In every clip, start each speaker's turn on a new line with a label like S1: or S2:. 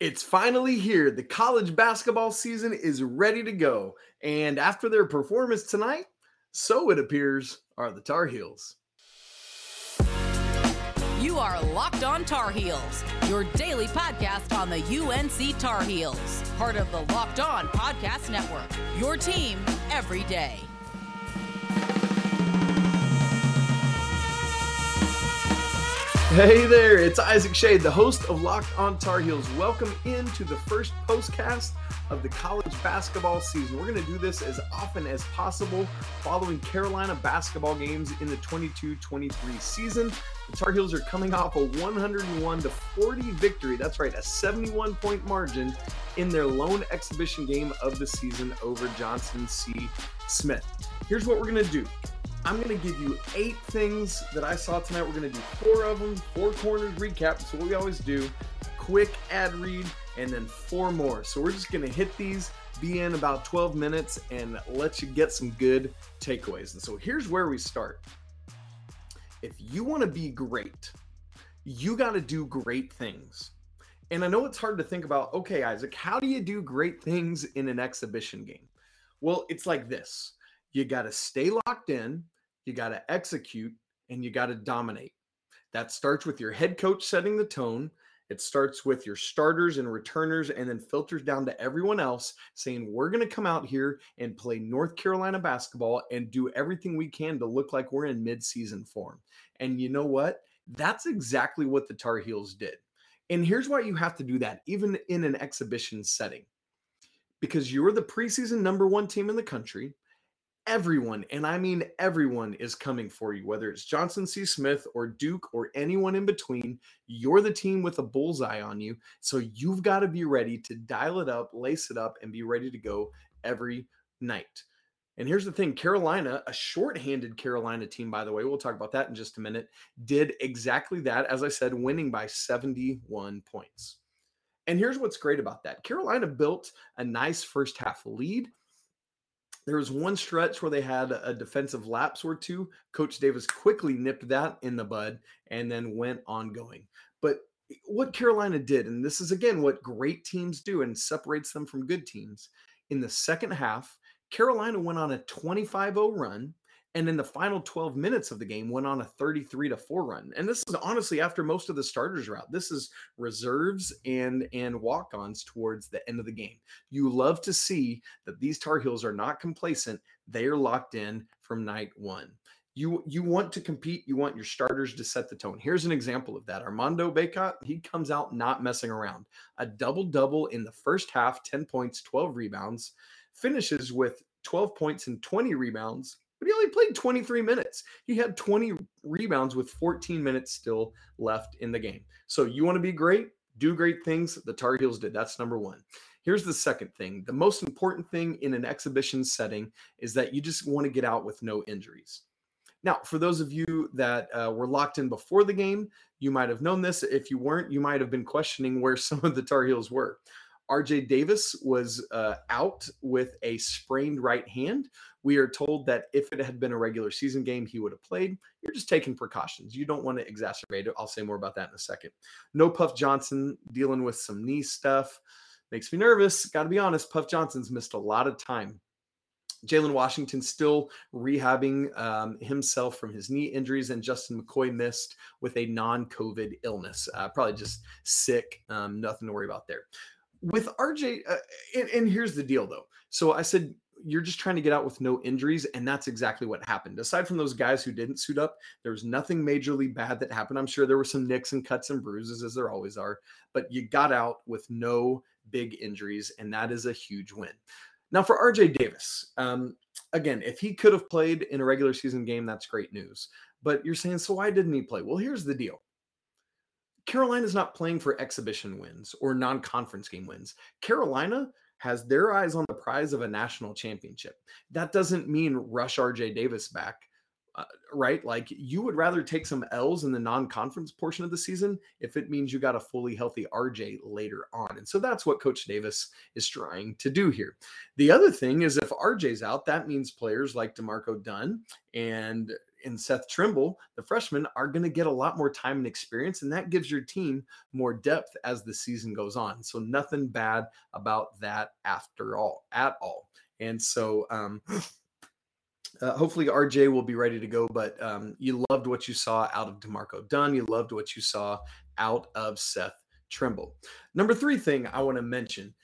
S1: It's finally here. The college basketball season is ready to go. And after their performance tonight, so it appears, are the Tar Heels.
S2: You are Locked On Tar Heels, your daily podcast on the UNC Tar Heels, part of the Locked On Podcast Network. Your team every day.
S1: Hey there, it's Isaac Schade, the host of Locked On Tar Heels. Welcome into the first postcast of the college basketball season. We're going to do this as often as possible following Carolina basketball games in the 22 23 season. The Tar Heels are coming off a 101 to 40 victory. That's right, a 71 point margin in their lone exhibition game of the season over Johnson C. Smith. Here's what we're going to do I'm going to give you eight things that I saw tonight. We're going to do four of them, four corners recap. That's what we always do. Quick ad read, and then four more. So we're just going to hit these, be in about 12 minutes, and let you get some good takeaways. And so here's where we start. If you want to be great, you got to do great things. And I know it's hard to think about, okay, Isaac, how do you do great things in an exhibition game? Well, it's like this you got to stay locked in, you got to execute, and you got to dominate. That starts with your head coach setting the tone. It starts with your starters and returners, and then filters down to everyone else saying, We're going to come out here and play North Carolina basketball and do everything we can to look like we're in midseason form. And you know what? That's exactly what the Tar Heels did. And here's why you have to do that, even in an exhibition setting. Because you're the preseason number one team in the country everyone, and I mean everyone, is coming for you, whether it's Johnson C. Smith or Duke or anyone in between. You're the team with a bullseye on you. So you've got to be ready to dial it up, lace it up, and be ready to go every night. And here's the thing Carolina, a short-handed Carolina team, by the way, we'll talk about that in just a minute, did exactly that. As I said, winning by 71 points. And here's what's great about that Carolina built a nice first half lead. There was one stretch where they had a defensive lapse or two. Coach Davis quickly nipped that in the bud and then went on going. But what Carolina did, and this is again what great teams do and separates them from good teams, in the second half, Carolina went on a 25 0 run and in the final 12 minutes of the game went on a 33 to 4 run. And this is honestly after most of the starters are out this is reserves and and walk-ons towards the end of the game. You love to see that these tar heels are not complacent. They are locked in from night one. You you want to compete. You want your starters to set the tone. Here's an example of that. Armando bacot he comes out not messing around. A double double in the first half 10 points 12 rebounds finishes with 12 points and 20 rebounds but he only played 23 minutes. He had 20 rebounds with 14 minutes still left in the game. So you want to be great, do great things. The Tar Heels did. That's number one. Here's the second thing the most important thing in an exhibition setting is that you just want to get out with no injuries. Now, for those of you that uh, were locked in before the game, you might have known this. If you weren't, you might have been questioning where some of the Tar Heels were. RJ Davis was uh, out with a sprained right hand. We are told that if it had been a regular season game, he would have played. You're just taking precautions. You don't want to exacerbate it. I'll say more about that in a second. No Puff Johnson dealing with some knee stuff. Makes me nervous. Got to be honest. Puff Johnson's missed a lot of time Jalen Washington still rehabbing um, himself from his knee injuries, and Justin McCoy missed with a non COVID illness. Uh, probably just sick. Um, nothing to worry about there with RJ, uh, and, and here's the deal though. So I said you're just trying to get out with no injuries, and that's exactly what happened. Aside from those guys who didn't suit up, there was nothing majorly bad that happened. I'm sure there were some nicks and cuts and bruises, as there always are, but you got out with no big injuries, and that is a huge win. Now for RJ Davis, um, again, if he could have played in a regular season game, that's great news. But you're saying, so why didn't he play? Well, here's the deal. Carolina's not playing for exhibition wins or non conference game wins. Carolina has their eyes on the prize of a national championship. That doesn't mean rush RJ Davis back, uh, right? Like you would rather take some L's in the non conference portion of the season if it means you got a fully healthy RJ later on. And so that's what Coach Davis is trying to do here. The other thing is if RJ's out, that means players like D'Marco Dunn and and Seth Trimble, the freshman, are going to get a lot more time and experience, and that gives your team more depth as the season goes on. So nothing bad about that after all, at all. And so um, uh, hopefully RJ will be ready to go. But um, you loved what you saw out of D'Marco Dunn. You loved what you saw out of Seth Trimble. Number three thing I want to mention.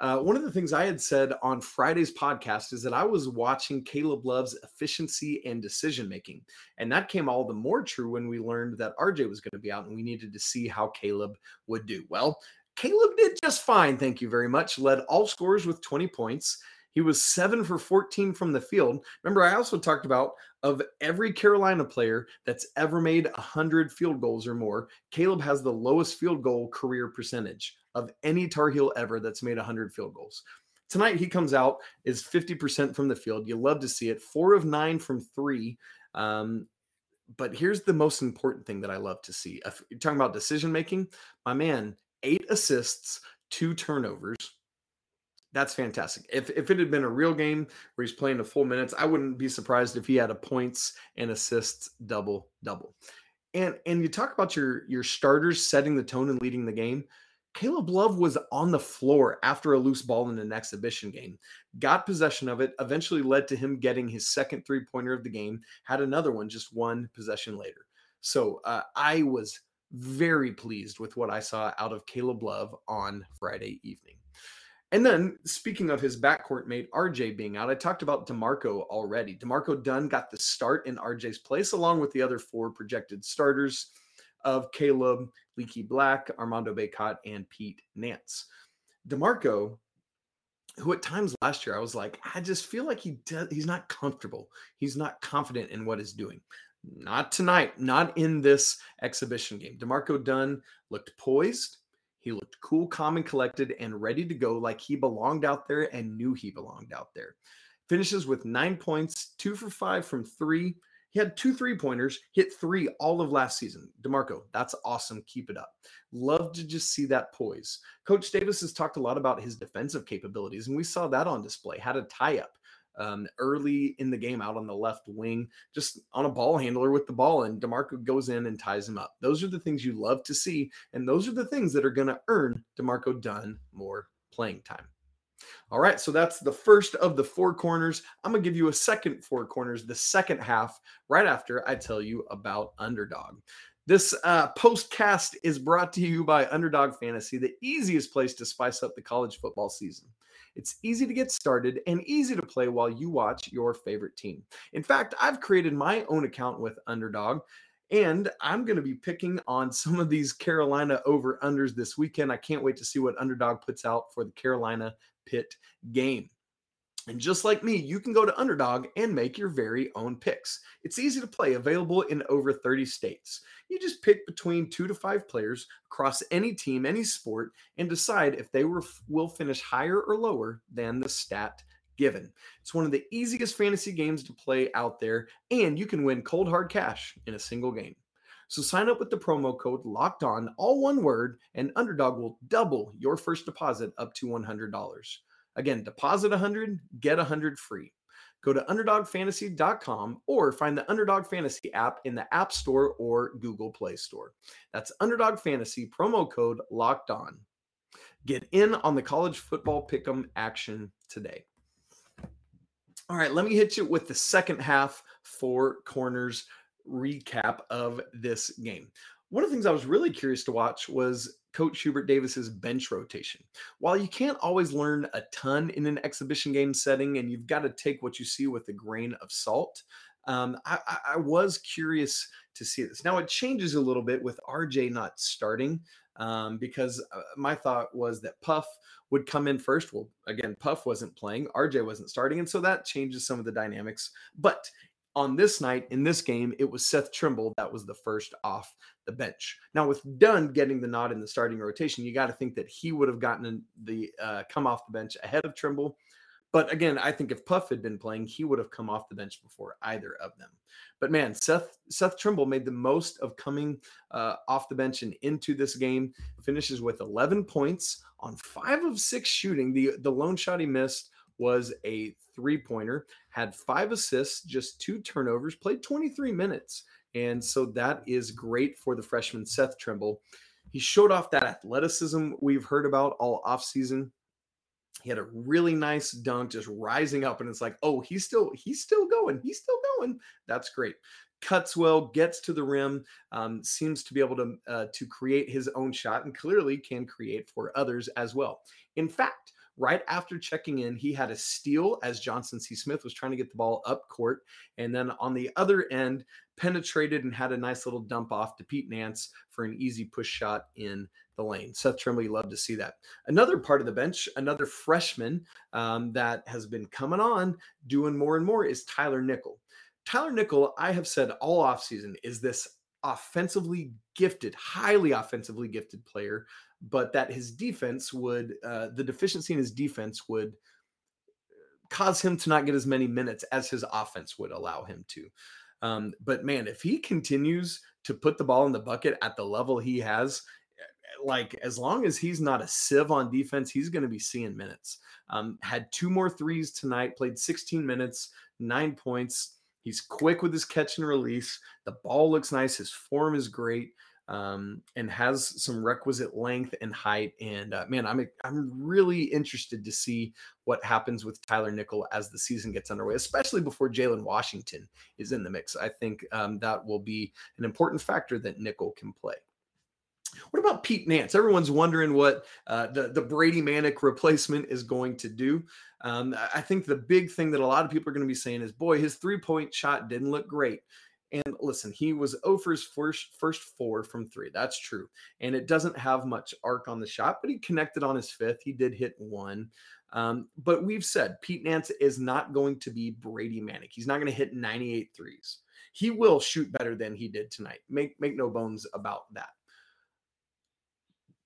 S1: Uh, one of the things I had said on Friday's podcast is that I was watching Caleb Love's efficiency and decision making. And that came all the more true when we learned that RJ was going to be out and we needed to see how Caleb would do. Well, Caleb did just fine. Thank you very much. Led all scores with 20 points. He was seven for 14 from the field. Remember, I also talked about of every Carolina player that's ever made 100 field goals or more, Caleb has the lowest field goal career percentage of any Tar Heel ever that's made 100 field goals. Tonight, he comes out, is 50% from the field. You love to see it. Four of nine from three. Um, but here's the most important thing that I love to see. If you're talking about decision making, my man, eight assists, two turnovers, that's fantastic. If if it had been a real game where he's playing the full minutes, I wouldn't be surprised if he had a points and assists double double. And and you talk about your your starters setting the tone and leading the game. Caleb Love was on the floor after a loose ball in an exhibition game, got possession of it, eventually led to him getting his second three pointer of the game, had another one just one possession later. So uh, I was very pleased with what I saw out of Caleb Love on Friday evening. And then, speaking of his backcourt mate RJ being out, I talked about D'Marco already. D'Marco Dunn got the start in RJ's place, along with the other four projected starters of Caleb, Leaky Black, Armando Bacot, and Pete Nance. D'Marco, who at times last year I was like, I just feel like he does, he's not comfortable. He's not confident in what he's doing. Not tonight, not in this exhibition game. D'Marco Dunn looked poised. He looked cool, calm, and collected and ready to go like he belonged out there and knew he belonged out there. Finishes with nine points, two for five from three. He had two three pointers, hit three all of last season. D'Marco, that's awesome. Keep it up. Love to just see that poise. Coach Davis has talked a lot about his defensive capabilities, and we saw that on display. Had a tie up um, early in the game out on the left wing, just on a ball handler with the ball, and D'Marco goes in and ties him up. Those are the things you love to see, and those are the things that are going to earn D'Marco Dunn more playing time. All right, so that's the first of the four corners. I'm going to give you a second four corners, the second half, right after I tell you about Underdog. This uh, postcast is brought to you by Underdog Fantasy, the easiest place to spice up the college football season. It's easy to get started and easy to play while you watch your favorite team. In fact, I've created my own account with Underdog. And I'm going to be picking on some of these Carolina over unders this weekend. I can't wait to see what Underdog puts out for the Carolina Pitt game. And just like me, you can go to Underdog and make your very own picks. It's easy to play, available in over 30 states. You just pick between two to five players across any team, any sport, and decide if they were, will finish higher or lower than the stat given. It's one of the easiest fantasy games to play out there, and you can win cold hard cash in a single game. So sign up with the promo code locked on, all one word, and Underdog will double your first deposit up to $100. Again, deposit 100, get 100 free. Go to underdogfantasy.com or find the Underdog Fantasy app in the App Store or Google Play Store. That's Underdog Fantasy, promo code locked on. Get in on the college football pick'em action today. All right, let me hit you with the second half four corners recap of this game. One of the things I was really curious to watch was Coach Hubert Davis's bench rotation. While you can't always learn a ton in an exhibition game setting, and you've got to take what you see with a grain of salt, um, I, I, was curious to see this. Now it changes a little bit with RJ not starting um, because uh, my thought was that Puff would come in first. Well, again, Puff wasn't playing, RJ wasn't starting, and so that changes some of the dynamics. But on this night in this game, it was Seth Trimble that was the first off the bench. Now, with Dunn getting the nod in the starting rotation, you got to think that he would have gotten the uh, come off the bench ahead of Trimble. But again, I think if Puff had been playing, he would have come off the bench before either of them. But man, Seth Seth Trimble made the most of coming uh, off the bench and into this game. Finishes with 11 points on five of six shooting. The the lone shot he missed was a three pointer, had five assists, just two turnovers, played 23 minutes. And so that is great for the freshman Seth Trimble. He showed off that athleticism we've heard about all offseason. He had a really nice dunk just rising up, and it's like, oh, he's still he's still going, he's still going. That's great cuts well, gets to the rim, um, seems to be able to uh, to create his own shot, and clearly can create for others as well. In fact, right after checking in, he had a steal as Johnson C. Smith was trying to get the ball up court, and then on the other end, penetrated and had a nice little dump off to Pete Nance for an easy push shot in the lane. Seth Trimble, loved to see that. Another part of the bench, another freshman um, that has been coming on, doing more and more, is Tyler Nickel. Tyler Nickel, I have said all offseason, is this offensively gifted, highly offensively gifted player, but that his defense would, uh, the deficiency in his defense would cause him to not get as many minutes as his offense would allow him to. Um, but man, if he continues to put the ball in the bucket at the level he has, like as long as he's not a sieve on defense, he's going to be seeing minutes. Um, had two more threes tonight, played 16 minutes, nine points. He's quick with his catch and release. The ball looks nice. His form is great. Um, and has some requisite length and height. And uh, man, I'm I'm really interested to see what happens with Tyler Nickel as the season gets underway, especially before Jalen Washington is in the mix. I think um, that will be an important factor that Nickel can play. What about Pete Nance? Everyone's wondering what uh, the the Brady Manek replacement is going to do. Um, I think the big thing that a lot of people are going to be saying is, boy, his three point shot didn't look great. Listen, he was Ofer's first first four from three. That's true, and it doesn't have much arc on the shot, but he connected on his fifth. He did hit one. Um, but we've said Pete Nance is not going to be Brady Manek. He's not going to hit 98 threes. He will shoot better than he did tonight. Make make no bones about that.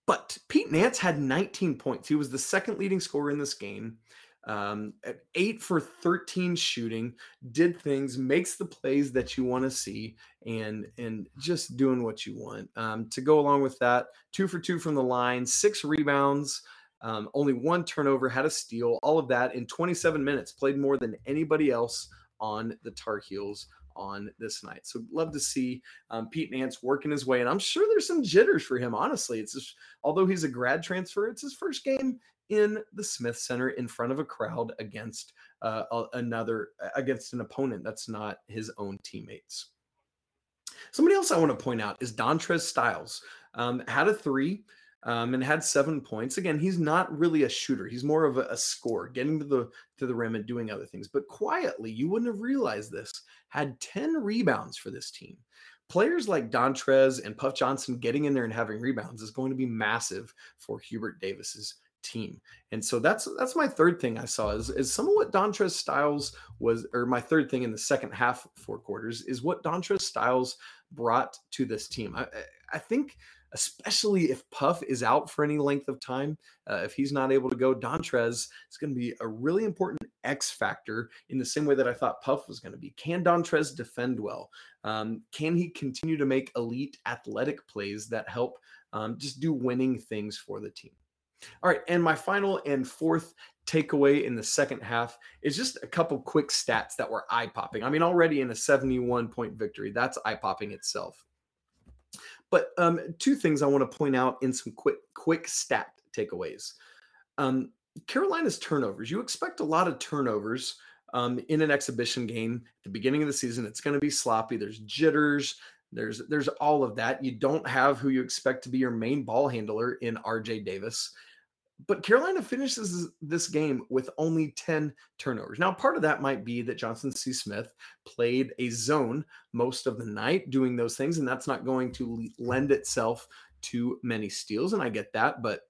S1: But Pete Nance had 19 points. He was the second leading scorer in this game. Um, eight for 13 shooting, did things, makes the plays that you want to see, and and just doing what you want. Um, to go along with that, two for two from the line, six rebounds, um, only one turnover, had a steal, all of that in 27 minutes. Played more than anybody else on the Tar Heels on this night. So love to see um, Pete Nance working his way, and I'm sure there's some jitters for him. Honestly, it's just although he's a grad transfer, it's his first game in the Smith Center in front of a crowd against uh, another against an opponent that's not his own teammates. Somebody else I want to point out is Dontrez Styles. Um, had a three um, and had seven points. Again, he's not really a shooter. He's more of a, a scorer, getting to the to the rim and doing other things. But quietly, you wouldn't have realized this. Had ten rebounds for this team. Players like Dontrez and Puff Johnson getting in there and having rebounds is going to be massive for Hubert Davis's team. And so that's that's my third thing I saw is, is some of what Dontrez Styles was, or my third thing in the second half four quarters is what Dontrez Styles brought to this team. I, I think especially if Puff is out for any length of time. Uh, if he's not able to go, Dontrez is going to be a really important X factor in the same way that I thought Puff was going to be. Can Dontrez defend well? Um, can he continue to make elite athletic plays that help um, just do winning things for the team? All right, and my final and fourth takeaway in the second half is just a couple quick stats that were eye popping. I mean, already in a 71 point victory, that's eye popping itself. But um, two things I want to point out in some quick quick stat takeaways. Um, Carolina's turnovers. You expect a lot of turnovers um, in an exhibition game at the beginning of the season. It's going to be sloppy. There's jitters. There's there's all of that. You don't have who you expect to be your main ball handler in RJ Davis but Carolina finishes this game with only 10 turnovers. Now, part of that might be that Johnson C. Smith played a zone most of the night doing those things, and that's not going to lend itself to many steals. And I get that, but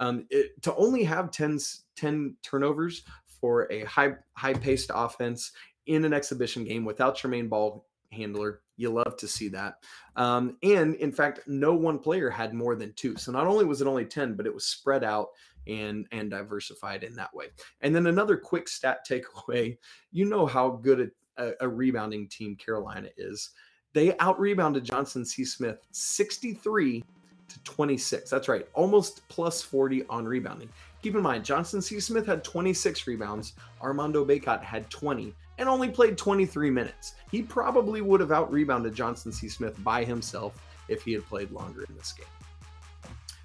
S1: um, it, to only have 10, 10 turnovers for a high high paced offense in an exhibition game without your main ball handler. You love to see that. Um, and in fact, no one player had more than two. So not only was it only 10, but it was spread out and and diversified in that way. And then another quick stat takeaway, you know how good a, a rebounding team Carolina is. They out rebounded Johnson C. Smith 63 to 26. That's right, almost plus 40 on rebounding. Keep in mind, Johnson C. Smith had 26 rebounds, Armando Bacot had 20, and only played 23 minutes. He probably would have out rebounded Johnson C. Smith by himself if he had played longer in this game.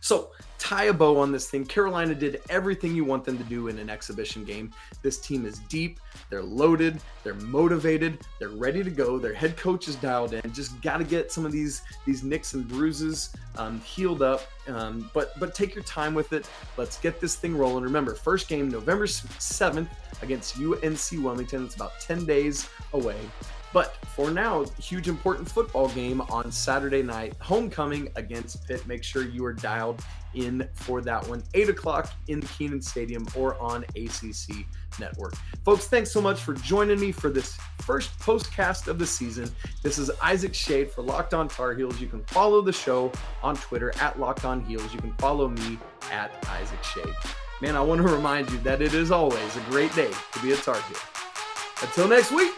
S1: So, tie a bow on this thing. Carolina did everything you want them to do in an exhibition game. This team is deep, they're loaded, they're motivated, they're ready to go. Their head coach is dialed in. Just got to get some of these these nicks and bruises um, healed up. Um, but but take your time with it. Let's get this thing rolling. Remember, first game November 7th against UNC Wilmington. It's about 10 days away. But for now, huge important football game on Saturday night, homecoming against Pitt. Make sure you are dialed in for that one, 8 o'clock in the Kenan Stadium or on ACC Network. Folks, thanks so much for joining me for this first postcast of the season. This is Isaac Schade for Locked On Tar Heels. You can follow the show on Twitter at Locked On Heels. You can follow me at Isaac Schade. Man, I want to remind you that it is always a great day to be a Tar Heel. Until next week.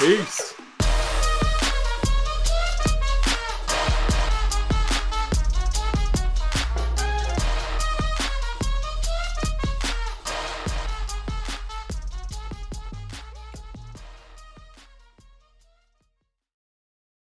S1: fez.